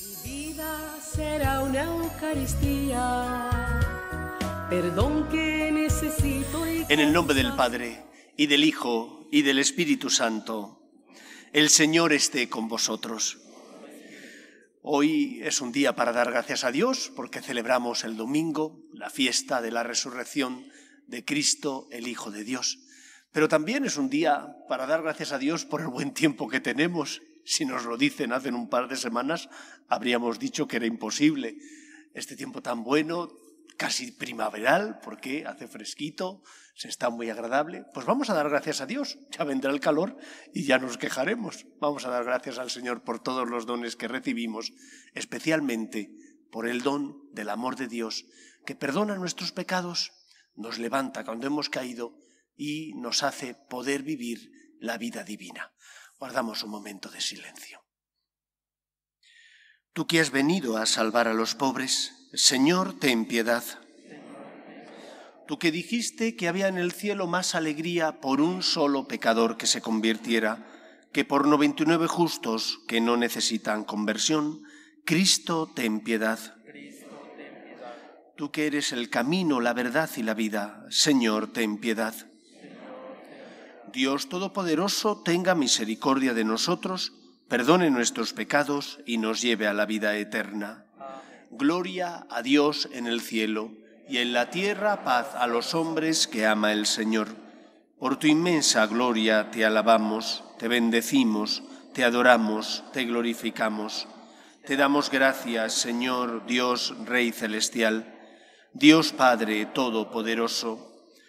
Mi vida será una Eucaristía, perdón que necesito. En el nombre del Padre, y del Hijo, y del Espíritu Santo, el Señor esté con vosotros. Hoy es un día para dar gracias a Dios porque celebramos el domingo, la fiesta de la resurrección de Cristo, el Hijo de Dios. Pero también es un día para dar gracias a Dios por el buen tiempo que tenemos. Si nos lo dicen hace un par de semanas, habríamos dicho que era imposible. Este tiempo tan bueno, casi primaveral, porque hace fresquito, se está muy agradable. Pues vamos a dar gracias a Dios. Ya vendrá el calor y ya nos quejaremos. Vamos a dar gracias al Señor por todos los dones que recibimos, especialmente por el don del amor de Dios, que perdona nuestros pecados, nos levanta cuando hemos caído y nos hace poder vivir la vida divina. Guardamos un momento de silencio. Tú que has venido a salvar a los pobres, Señor, ten piedad. Tú que dijiste que había en el cielo más alegría por un solo pecador que se convirtiera, que por noventa y nueve justos que no necesitan conversión, Cristo, ten piedad. Tú que eres el camino, la verdad y la vida, Señor, ten piedad. Dios Todopoderoso tenga misericordia de nosotros, perdone nuestros pecados y nos lleve a la vida eterna. Gloria a Dios en el cielo y en la tierra paz a los hombres que ama el Señor. Por tu inmensa gloria te alabamos, te bendecimos, te adoramos, te glorificamos. Te damos gracias, Señor Dios Rey Celestial, Dios Padre Todopoderoso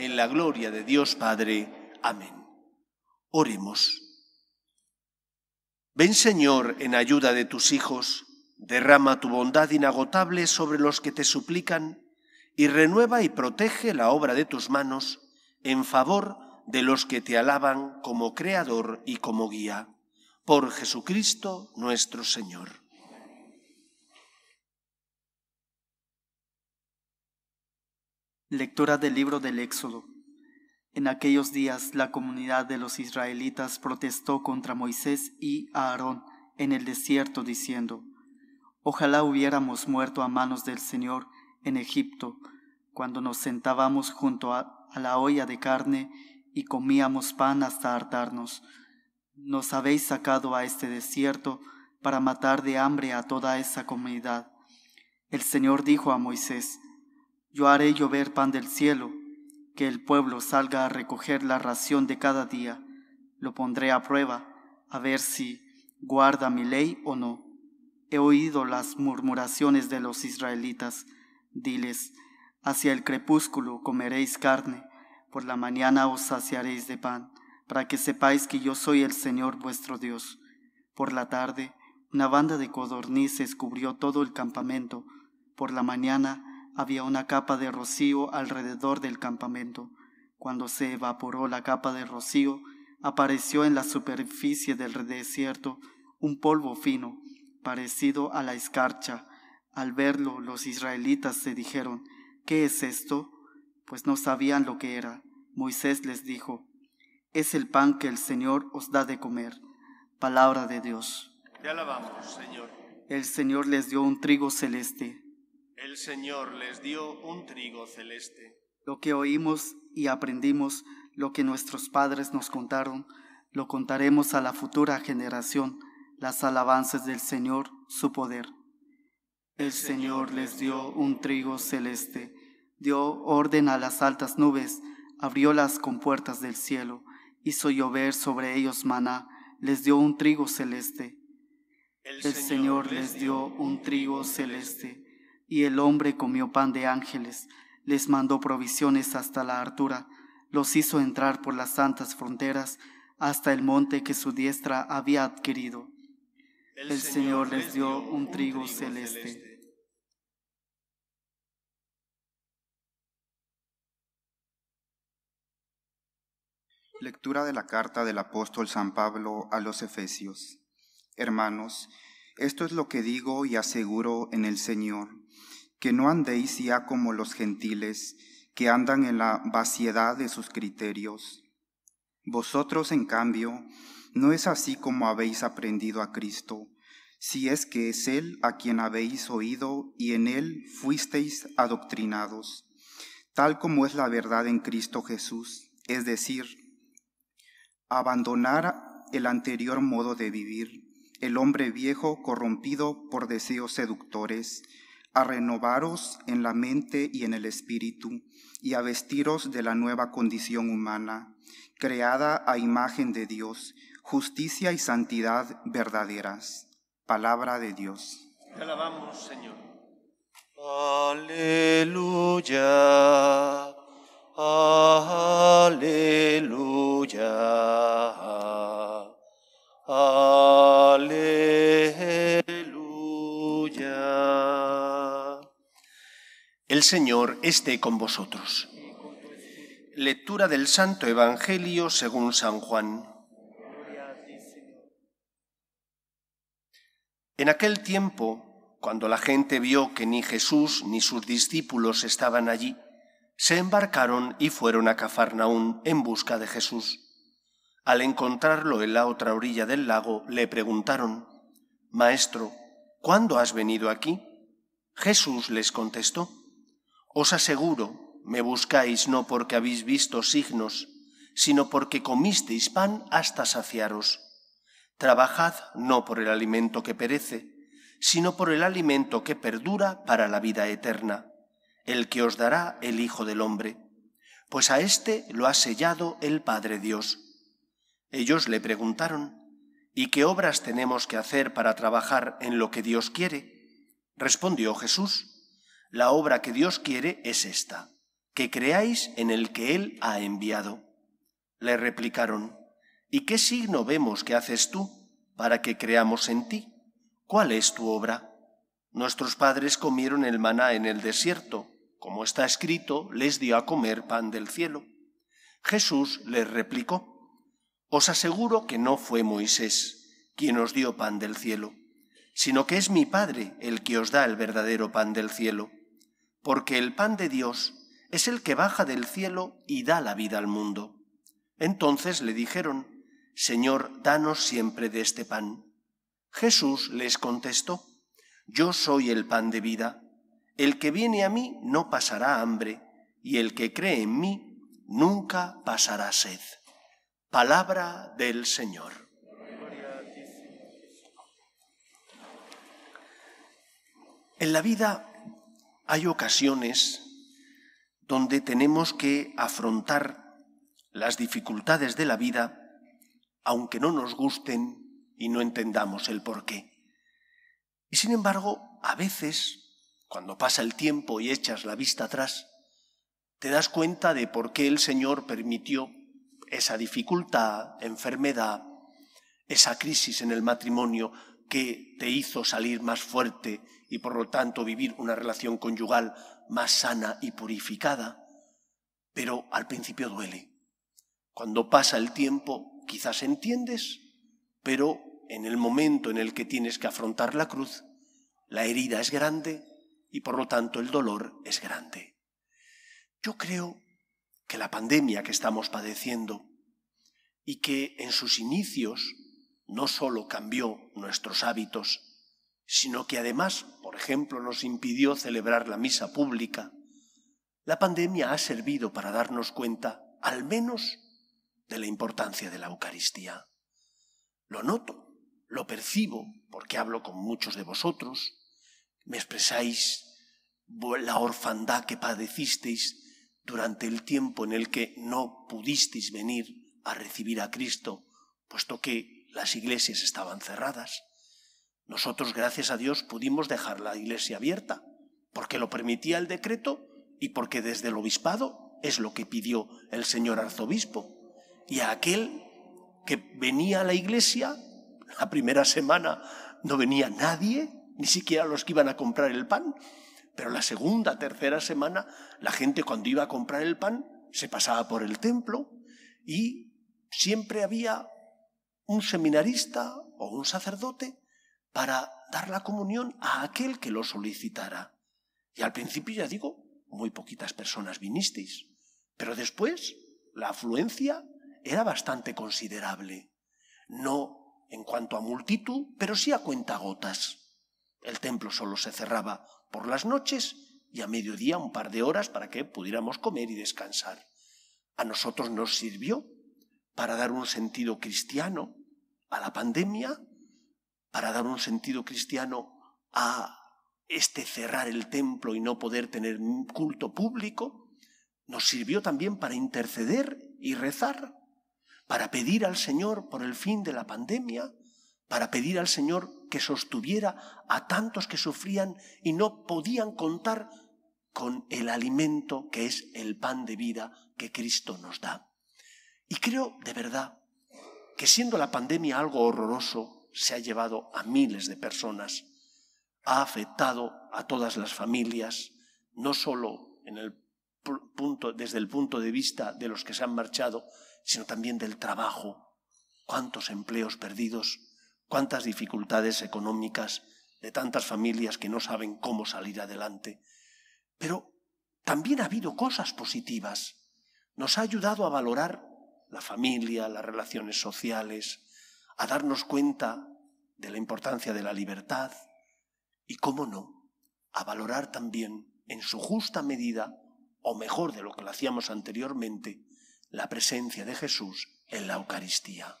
en la gloria de Dios Padre. Amén. Oremos. Ven Señor en ayuda de tus hijos, derrama tu bondad inagotable sobre los que te suplican, y renueva y protege la obra de tus manos en favor de los que te alaban como Creador y como guía. Por Jesucristo nuestro Señor. Lectura del libro del Éxodo. En aquellos días la comunidad de los israelitas protestó contra Moisés y Aarón en el desierto diciendo, Ojalá hubiéramos muerto a manos del Señor en Egipto, cuando nos sentábamos junto a, la olla de carne y comíamos pan hasta hartarnos. Nos habéis sacado a este desierto para matar de hambre a toda esa comunidad. El Señor dijo a Moisés, yo haré llover pan del cielo, que el pueblo salga a recoger la ración de cada día. Lo pondré a prueba, a ver si guarda mi ley o no. He oído las murmuraciones de los israelitas. Diles, hacia el crepúsculo comeréis carne, por la mañana os saciaréis de pan, para que sepáis que yo soy el Señor vuestro Dios. Por la tarde, una banda de codornices cubrió todo el campamento. Por la mañana, había una capa de rocío alrededor del campamento. Cuando se evaporó la capa de rocío, apareció en la superficie del desierto un polvo fino, parecido a la escarcha. Al verlo, los israelitas se dijeron, ¿qué es esto? Pues no sabían lo que era. Moisés les dijo, es el pan que el Señor os da de comer. Palabra de Dios. Te alabamos, Señor. El Señor les dio un trigo celeste el Señor les dio un trigo celeste. Lo que oímos y aprendimos, lo que nuestros padres nos contaron, lo contaremos a la futura generación, las alabanzas del Señor, su poder. El Señor les dio un trigo celeste, dio orden a las altas nubes, abrió las compuertas del cielo, hizo llover sobre ellos maná, les dio un trigo celeste. El, Señor les dio un trigo celeste y el hombre comió pan de ángeles, les mandó provisiones hasta la hartura, los hizo entrar por las santas fronteras hasta el monte que su diestra había adquirido. el Señor les dio un trigo celeste. Lectura de la carta del apóstol San Pablo a los Efesios. Hermanos, esto es lo que digo y aseguro en el Señor, que no andéis ya como los gentiles, que andan en la vaciedad de sus criterios. Vosotros, en cambio, no es así como habéis aprendido a Cristo, si es que es Él a quien habéis oído y en Él fuisteis adoctrinados, tal como es la verdad en Cristo Jesús, es decir, abandonar el anterior modo de vivir, el hombre viejo corrompido por deseos seductores, a renovaros en la mente y en el espíritu, y a vestiros de la nueva condición humana, creada a imagen de Dios, justicia y santidad verdaderas. Palabra de Dios. Te alabamos, Señor. Aleluya. Aleluya. Aleluya. El Señor esté con vosotros. Lectura del Santo Evangelio según San Juan. En aquel tiempo, cuando la gente vio que ni Jesús ni sus discípulos estaban allí, se embarcaron y fueron a Cafarnaún en busca de Jesús. Al encontrarlo en la otra orilla del lago, le preguntaron, Maestro, ¿cuándo has venido aquí? Jesús les contestó, Os aseguro, me buscáis no porque habéis visto signos, sino porque comisteis pan hasta saciaros. Trabajad no por el alimento que perece, sino por el alimento que perdura para la vida eterna el que os dará el Hijo del Hombre, pues a éste lo ha sellado el Padre Dios. Ellos le preguntaron, ¿y qué obras tenemos que hacer para trabajar en lo que Dios quiere? Respondió Jesús, la obra que Dios quiere es esta, que creáis en el que Él ha enviado. Le replicaron, ¿y qué signo vemos que haces tú para que creamos en ti? ¿Cuál es tu obra? Nuestros padres comieron el maná en el desierto como está escrito, les dio a comer pan del cielo. Jesús les replicó, Os aseguro que no fue Moisés quien os dio pan del cielo, sino que es mi Padre el que os da el verdadero pan del cielo, porque el pan de Dios es el que baja del cielo y da la vida al mundo. Entonces le dijeron, Señor, danos siempre de este pan. Jesús les contestó, Yo soy el pan de vida. El que viene a mí no pasará hambre, y el que cree en mí nunca pasará sed. Palabra del Señor. En la vida hay ocasiones donde tenemos que afrontar las dificultades de la vida, aunque no nos gusten y no entendamos el por qué. Y sin embargo, a veces cuando pasa el tiempo y echas la vista atrás, te das cuenta de por qué el Señor permitió esa dificultad, enfermedad, esa crisis en el matrimonio que te hizo salir más fuerte y por lo tanto vivir una relación conyugal más sana y purificada. Pero al principio duele. Cuando pasa el tiempo quizás entiendes, pero en el momento en el que tienes que afrontar la cruz, la herida es grande, y por lo tanto el dolor es grande. Yo creo que la pandemia que estamos padeciendo y que en sus inicios no solo cambió nuestros hábitos, sino que además, por ejemplo, nos impidió celebrar la misa pública, la pandemia ha servido para darnos cuenta, al menos, de la importancia de la Eucaristía. Lo noto, lo percibo, porque hablo con muchos de vosotros, me expresáis la orfandad que padecisteis durante el tiempo en el que no pudisteis venir a recibir a Cristo, puesto que las iglesias estaban cerradas. Nosotros, gracias a Dios, pudimos dejar la iglesia abierta, porque lo permitía el decreto y porque desde el obispado es lo que pidió el señor arzobispo. Y a aquel que venía a la iglesia, La primera semana no venía nadie, ni siquiera los que iban a comprar el pan. Pero la segunda, tercera semana, la gente cuando iba a comprar el pan se pasaba por el templo y siempre había un seminarista o un sacerdote para dar la comunión a aquel que lo solicitara. Y al principio, ya digo, muy poquitas personas vinisteis, pero después la afluencia era bastante considerable. No en cuanto a multitud, pero sí a cuentagotas. El templo solo se cerraba por las noches y a mediodía un par de horas para que pudiéramos comer y descansar. A nosotros nos sirvió para dar un sentido cristiano a la pandemia, para dar un sentido cristiano a este cerrar el templo y no poder tener culto público, nos sirvió también para interceder y rezar, para pedir al Señor por el fin de la pandemia, para pedir al Señor que sostuviera a tantos que sufrían y no podían contar con el alimento que es el pan de vida que Cristo nos da. Y creo de verdad que siendo la pandemia algo horroroso, se ha llevado a miles de personas, ha afectado a todas las familias, no solo en el punto, desde el punto de vista de los que se han marchado, sino también del trabajo. Cuántos empleos perdidos, cuántas dificultades económicas de tantas familias que no saben cómo salir adelante. Pero también ha habido cosas positivas. Nos ha ayudado a valorar la familia, las relaciones sociales, a darnos cuenta de la importancia de la libertad y, cómo no, a valorar también en su justa medida, o mejor de lo que lo hacíamos anteriormente, la presencia de Jesús en la Eucaristía.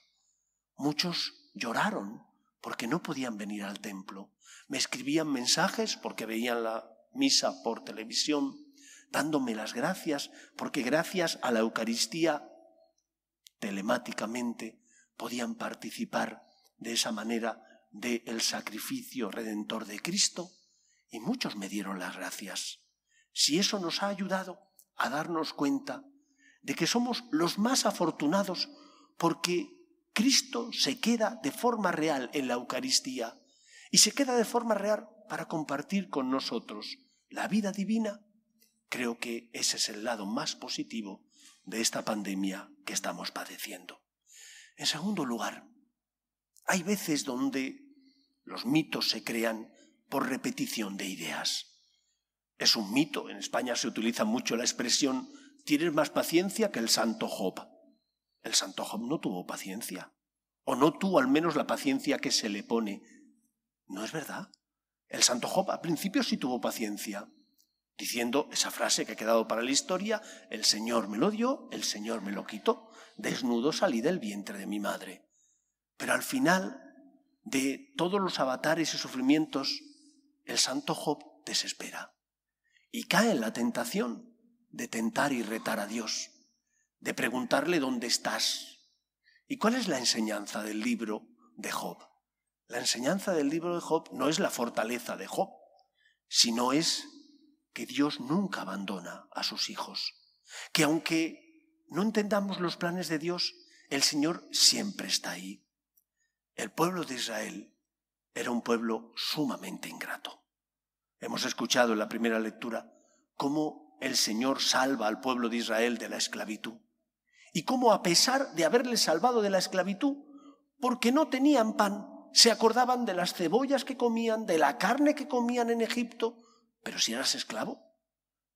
Muchos lloraron porque no podían venir al templo. Me escribían mensajes porque veían la misa por televisión, dándome las gracias porque gracias a la Eucaristía telemáticamente podían participar de esa manera del sacrificio redentor de Cristo y muchos me dieron las gracias. Si eso nos ha ayudado a darnos cuenta de que somos los más afortunados porque Cristo se queda de forma real en la Eucaristía y se queda de forma real para compartir con nosotros la vida divina, creo que ese es el lado más positivo de esta pandemia que estamos padeciendo. En segundo lugar, hay veces donde los mitos se crean por repetición de ideas. Es un mito, en España se utiliza mucho la expresión tienes más paciencia que el santo Job. El santo Job no tuvo paciencia, o no tuvo al menos la paciencia que se le pone. No es verdad. El santo Job al principio sí tuvo paciencia, diciendo esa frase que ha quedado para la historia, el Señor me lo dio, el Señor me lo quitó, desnudo salí del vientre de mi madre. Pero al final de todos los avatares y sufrimientos, el santo Job desespera y cae en la tentación de tentar y retar a Dios de preguntarle dónde estás. ¿Y cuál es la enseñanza del libro de Job? La enseñanza del libro de Job no es la fortaleza de Job, sino es que Dios nunca abandona a sus hijos, que aunque no entendamos los planes de Dios, el Señor siempre está ahí. El pueblo de Israel era un pueblo sumamente ingrato. Hemos escuchado en la primera lectura cómo el Señor salva al pueblo de Israel de la esclavitud y cómo a pesar de haberles salvado de la esclavitud, porque no tenían pan, se acordaban de las cebollas que comían, de la carne que comían en Egipto, pero si eras esclavo.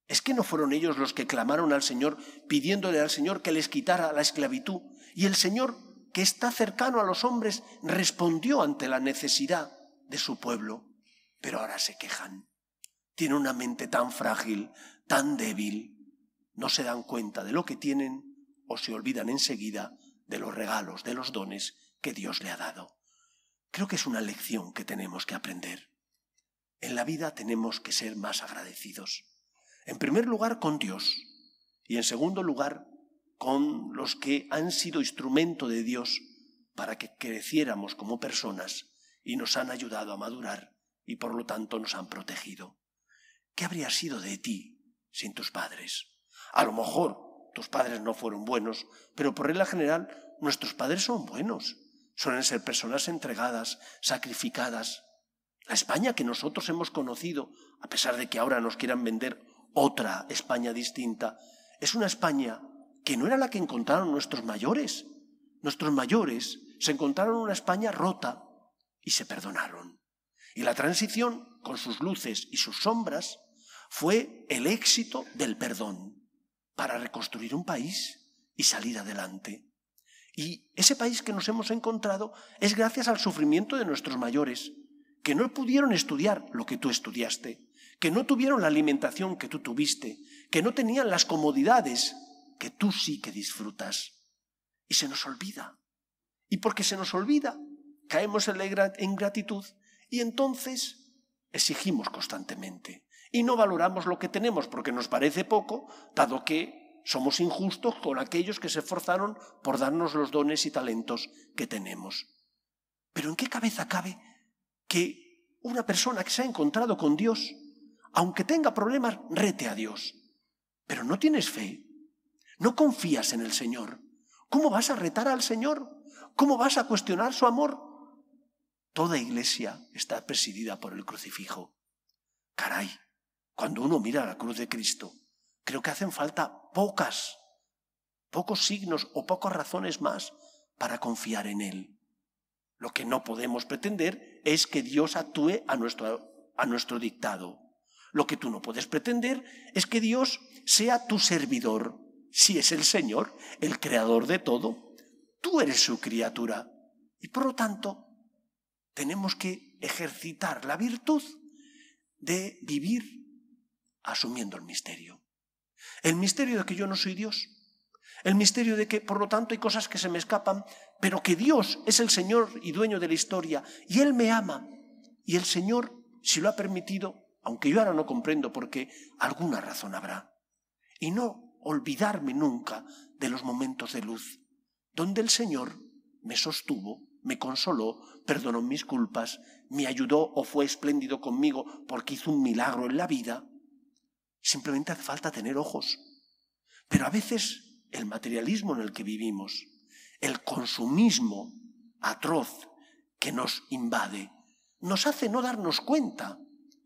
¿Es que no fueron ellos los que clamaron al Señor pidiéndole al Señor que les quitara la esclavitud? Y el Señor, que está cercano a los hombres, respondió ante la necesidad de su pueblo, pero ahora se quejan. Tienen una mente tan frágil, tan débil, no se dan cuenta de lo que tienen o se olvidan enseguida de los regalos, de los dones que Dios le ha dado. Creo que es una lección que tenemos que aprender. En la vida tenemos que ser más agradecidos. En primer lugar con Dios y en segundo lugar con los que han sido instrumento de Dios para que creciéramos como personas y nos han ayudado a madurar y por lo tanto nos han protegido. ¿Qué habría sido de ti sin tus padres? A lo mejor tus padres no fueron buenos, pero por regla general nuestros padres son buenos. suelen ser personas entregadas, sacrificadas. La España que nosotros hemos conocido, a pesar de que ahora nos quieran vender otra España distinta, es una España que no era la que encontraron nuestros mayores. Nuestros mayores se encontraron una España rota y se perdonaron. Y la transición, con sus luces y sus sombras, fue el éxito del perdón para reconstruir un país y salir adelante. Y ese país que nos hemos encontrado es gracias al sufrimiento de nuestros mayores, que no pudieron estudiar lo que tú estudiaste, que no tuvieron la alimentación que tú tuviste, que no tenían las comodidades que tú sí que disfrutas. Y se nos olvida. Y porque se nos olvida, caemos en la ingratitud y entonces exigimos constantemente. Y no valoramos lo que tenemos porque nos parece poco, dado que somos injustos con aquellos que se esforzaron por darnos los dones y talentos que tenemos. Pero ¿en qué cabeza cabe que una persona que se ha encontrado con Dios, aunque tenga problemas, rete a Dios? Pero no tienes fe, no confías en el Señor. ¿Cómo vas a retar al Señor? ¿Cómo vas a cuestionar su amor? Toda iglesia está presidida por el crucifijo. Caray, cuando uno mira la cruz de Cristo, creo que hacen falta pocas, pocos signos o pocas razones más para confiar en Él. Lo que no podemos pretender es que Dios actúe a nuestro, a nuestro dictado. Lo que tú no puedes pretender es que Dios sea tu servidor. Si es el Señor, el creador de todo, tú eres su criatura. Y por lo tanto, tenemos que ejercitar la virtud de vivir asumiendo el misterio. El misterio de que yo no soy Dios. El misterio de que, por lo tanto, hay cosas que se me escapan, pero que Dios es el Señor y dueño de la historia, y Él me ama. Y el Señor, si lo ha permitido, aunque yo ahora no comprendo por qué, alguna razón habrá. Y no olvidarme nunca de los momentos de luz, donde el Señor me sostuvo, me consoló, perdonó mis culpas, me ayudó o fue espléndido conmigo porque hizo un milagro en la vida Simplemente hace falta tener ojos. Pero a veces el materialismo en el que vivimos, el consumismo atroz que nos invade, nos hace no darnos cuenta,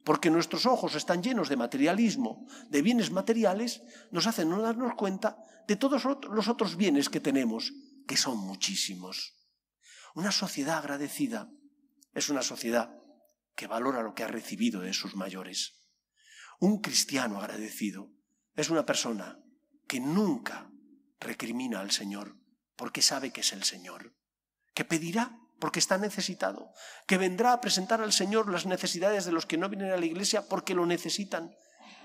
porque nuestros ojos están llenos de materialismo, de bienes materiales, nos hace no darnos cuenta de todos los otros bienes que tenemos, que son muchísimos. Una sociedad agradecida es una sociedad que valora lo que ha recibido de sus mayores. Un cristiano agradecido es una persona que nunca recrimina al Señor porque sabe que es el Señor, que pedirá porque está necesitado, que vendrá a presentar al Señor las necesidades de los que no vienen a la iglesia porque lo necesitan,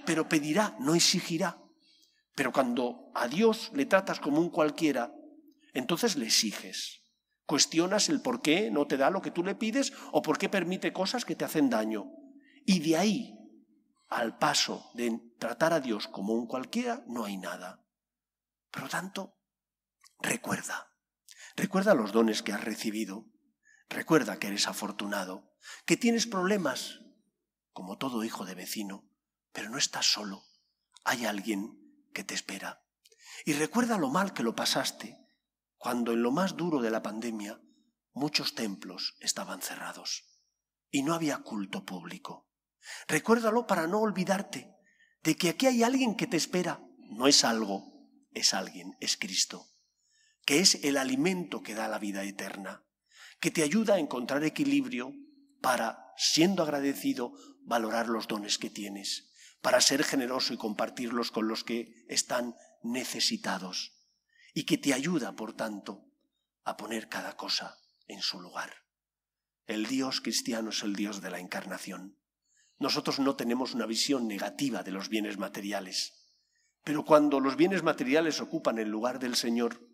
pero pedirá, no exigirá. Pero cuando a Dios le tratas como un cualquiera, entonces le exiges. Cuestionas el por qué no te da lo que tú le pides o por qué permite cosas que te hacen daño. Y de ahí al paso de tratar a Dios como un cualquiera, no hay nada. Por lo tanto, recuerda, recuerda los dones que has recibido, recuerda que eres afortunado, que tienes problemas, como todo hijo de vecino, pero no estás solo, hay alguien que te espera. Y recuerda lo mal que lo pasaste, cuando en lo más duro de la pandemia muchos templos estaban cerrados y no había culto público. Recuérdalo para no olvidarte de que aquí hay alguien que te espera. No es algo, es alguien, es Cristo, que es el alimento que da la vida eterna, que te ayuda a encontrar equilibrio para, siendo agradecido, valorar los dones que tienes, para ser generoso y compartirlos con los que están necesitados, y que te ayuda, por tanto, a poner cada cosa en su lugar. El Dios cristiano es el Dios de la encarnación. Nosotros no tenemos una visión negativa de los bienes materiales. Pero cuando los bienes materiales ocupan el lugar del Señor,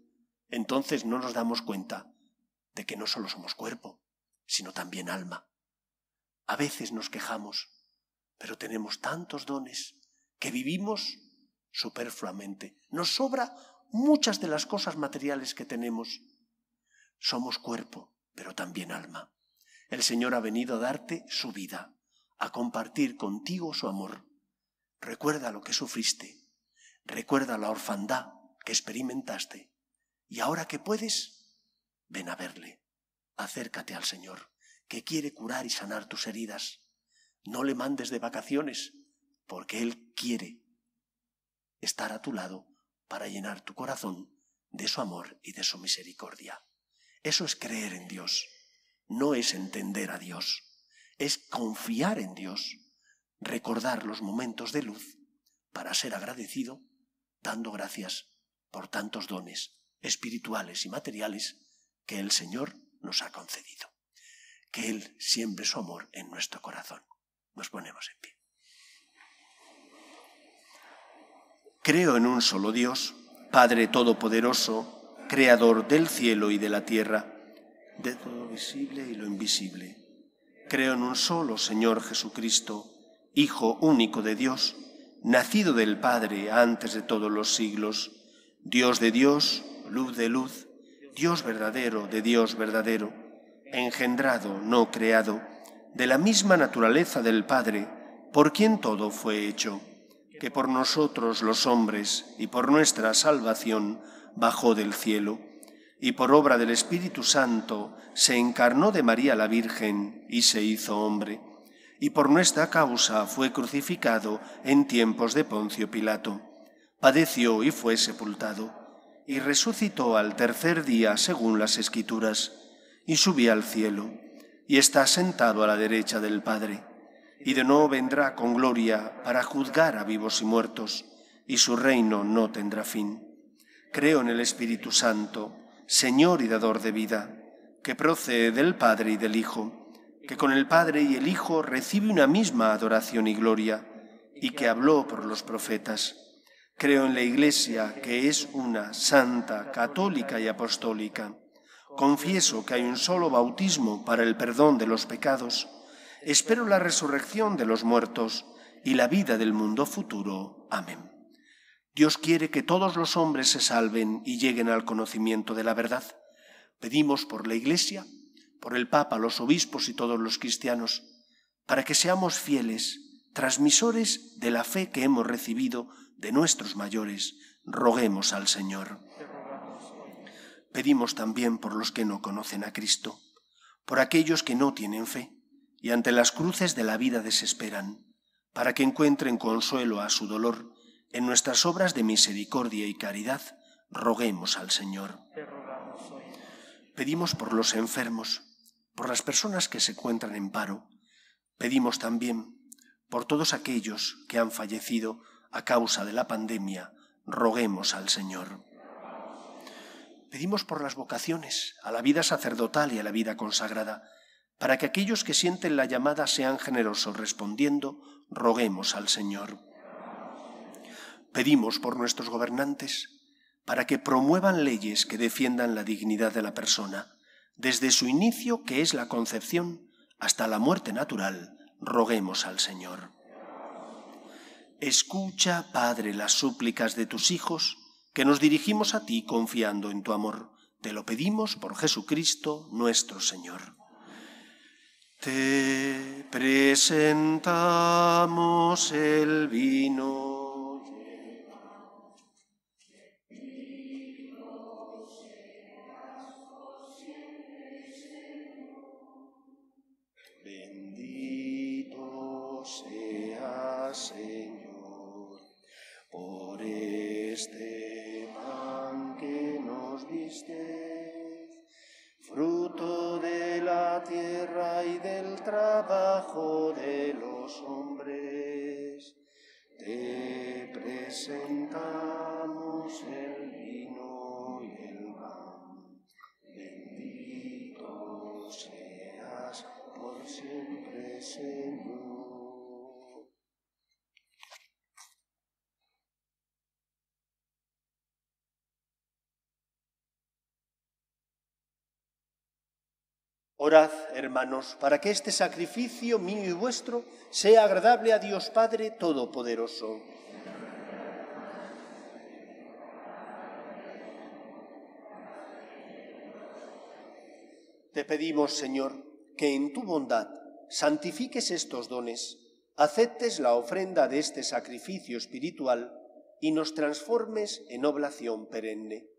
entonces no nos damos cuenta de que no solo somos cuerpo, sino también alma. A veces nos quejamos, pero tenemos tantos dones que vivimos superfluamente. Nos sobra muchas de las cosas materiales que tenemos. Somos cuerpo, pero también alma. El Señor ha venido a darte su vida a compartir contigo su amor. Recuerda lo que sufriste, recuerda la orfandad que experimentaste y ahora que puedes, ven a verle, acércate al Señor, que quiere curar y sanar tus heridas. No le mandes de vacaciones, porque Él quiere estar a tu lado para llenar tu corazón de su amor y de su misericordia. Eso es creer en Dios, no es entender a Dios, es confiar en Dios, recordar los momentos de luz para ser agradecido, dando gracias por tantos dones espirituales y materiales que el Señor nos ha concedido. Que Él siembre su amor en nuestro corazón. Nos ponemos en pie. Creo en un solo Dios, Padre Todopoderoso, Creador del cielo y de la tierra, de todo lo visible y lo invisible. Creo en un solo Señor Jesucristo, Hijo único de Dios, nacido del Padre antes de todos los siglos, Dios de Dios, luz de luz, Dios verdadero de Dios verdadero, engendrado, no creado, de la misma naturaleza del Padre, por quien todo fue hecho, que por nosotros los hombres y por nuestra salvación bajó del cielo, y por obra del Espíritu Santo se encarnó de María la Virgen y se hizo hombre, y por nuestra causa fue crucificado en tiempos de Poncio Pilato, padeció y fue sepultado y resucitó al tercer día según las Escrituras, y subió al cielo, y está sentado a la derecha del Padre, y de nuevo vendrá con gloria para juzgar a vivos y muertos, y su reino no tendrá fin. Creo en el Espíritu Santo, Señor y dador de vida, que procede del Padre y del Hijo, que con el Padre y el Hijo recibe una misma adoración y gloria, y que habló por los profetas Creo en la Iglesia, que es una, santa, católica y apostólica. Confieso que hay un solo bautismo para el perdón de los pecados. Espero la resurrección de los muertos y la vida del mundo futuro. Amén. Dios quiere que todos los hombres se salven y lleguen al conocimiento de la verdad. Pedimos por la Iglesia, por el Papa, los obispos y todos los cristianos, para que seamos fieles, transmisores de la fe que hemos recibido de nuestros mayores, roguemos al Señor. Pedimos también por los que no conocen a Cristo, por aquellos que no tienen fe y ante las cruces de la vida desesperan, para que encuentren consuelo a su dolor en nuestras obras de misericordia y caridad, roguemos al Señor. Pedimos por los enfermos, por las personas que se encuentran en paro. Pedimos también por todos aquellos que han fallecido a causa de la pandemia, roguemos al Señor. Pedimos por las vocaciones, a la vida sacerdotal y a la vida consagrada, para que aquellos que sienten la llamada sean generosos respondiendo, roguemos al Señor. Pedimos por nuestros gobernantes, para que promuevan leyes que defiendan la dignidad de la persona, desde su inicio, que es la concepción, hasta la muerte natural, roguemos al Señor. Escucha, Padre, las súplicas de tus hijos, que nos dirigimos a ti confiando en tu amor. Te lo pedimos por Jesucristo nuestro Señor. Te presentamos el vino. Tierra y del trabajo de hermanos, para que este sacrificio mío y vuestro sea agradable a Dios Padre Todopoderoso. Te pedimos, Señor, que en tu bondad santifiques estos dones, aceptes la ofrenda de este sacrificio espiritual y nos transformes en oblación perenne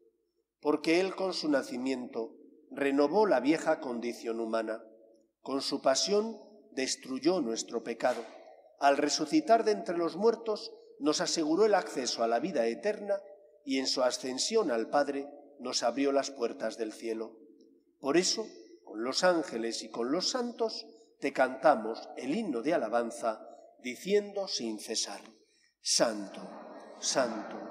porque Él con su nacimiento renovó la vieja condición humana, con su pasión destruyó nuestro pecado, al resucitar de entre los muertos nos aseguró el acceso a la vida eterna y en su ascensión al Padre nos abrió las puertas del cielo. Por eso, con los ángeles y con los santos, te cantamos el himno de alabanza, diciendo sin cesar, Santo, Santo,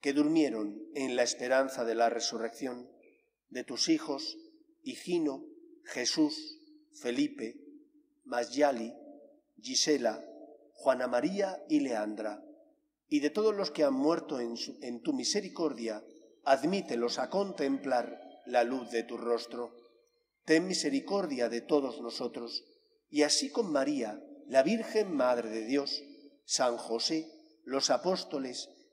que durmieron en la esperanza de la resurrección, de tus hijos, Higino, Jesús, Felipe, Masyali, Gisela, Juana María y Leandra, y de todos los que han muerto en, en tu misericordia, admítelos a contemplar la luz de tu rostro. Ten misericordia de todos nosotros, y así con María, la Virgen Madre de Dios, San José, los apóstoles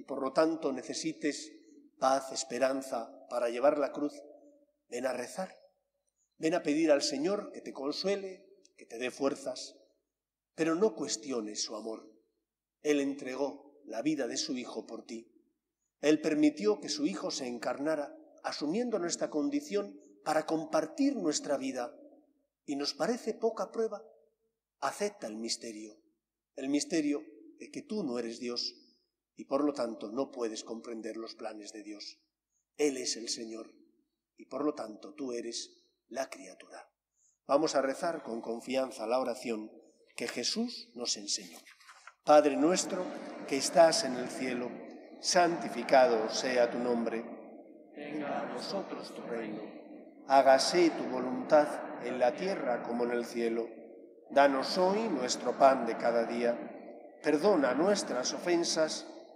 y por lo tanto necesites paz, esperanza para llevar la cruz, ven a rezar, ven a pedir al Señor que te consuele, que te dé fuerzas, pero no cuestiones su amor. Él entregó la vida de su Hijo por ti. Él permitió que su Hijo se encarnara, asumiendo nuestra condición para compartir nuestra vida. Y nos parece poca prueba. Acepta el misterio. El misterio de que tú no eres Dios y por lo tanto no puedes comprender los planes de Dios. Él es el Señor y por lo tanto tú eres la criatura. Vamos a rezar con confianza la oración que Jesús nos enseñó. Padre nuestro que estás en el cielo, santificado sea tu nombre. Venga a nosotros tu reino. Hágase tu voluntad en la tierra como en el cielo. Danos hoy nuestro pan de cada día. Perdona nuestras ofensas,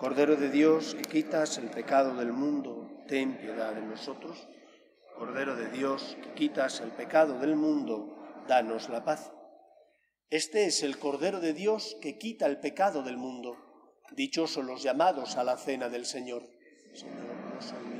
Cordero de Dios, que quitas el pecado del mundo, ten piedad de nosotros. Cordero de Dios, que quitas el pecado del mundo, danos la paz. Este es el Cordero de Dios que quita el pecado del mundo. Dichosos los llamados a la cena del Señor. Señor,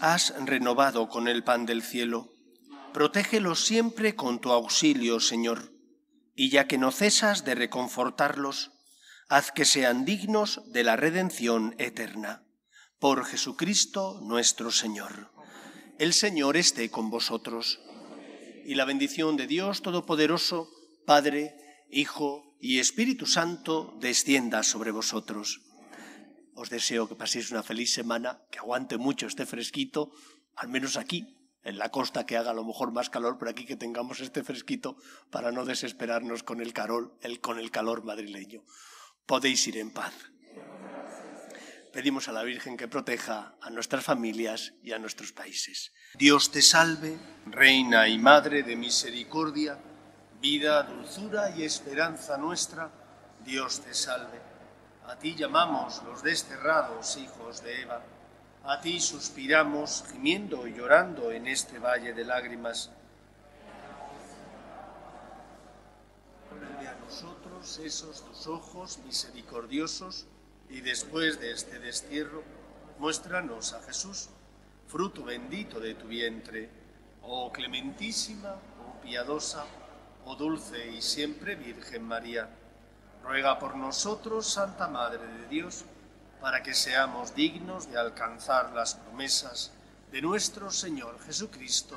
Has renovado con el pan del cielo, protégelos siempre con tu auxilio, Señor, y ya que no cesas de reconfortarlos, haz que sean dignos de la redención eterna. Por Jesucristo nuestro Señor. El Señor esté con vosotros. Y la bendición de Dios Todopoderoso, Padre, Hijo y Espíritu Santo, descienda sobre vosotros. Os deseo que paséis una feliz semana, que aguante mucho este fresquito, al menos aquí, en la costa que haga a lo mejor más calor, pero aquí que tengamos este fresquito para no desesperarnos con el calor, el, con el calor madrileño. Podéis ir en paz. Pedimos a la Virgen que proteja a nuestras familias y a nuestros países. Dios te salve, Reina y Madre de Misericordia, vida, dulzura y esperanza nuestra. Dios te salve. A ti llamamos los desterrados hijos de Eva. A ti suspiramos, gimiendo y llorando en este valle de lágrimas. Vuelve a nosotros esos tus ojos misericordiosos y después de este destierro, muéstranos a Jesús, fruto bendito de tu vientre, oh clementísima, oh piadosa, oh dulce y siempre Virgen María. Ruega por nosotros, Santa Madre de Dios, para que seamos dignos de alcanzar las promesas de nuestro Señor Jesucristo.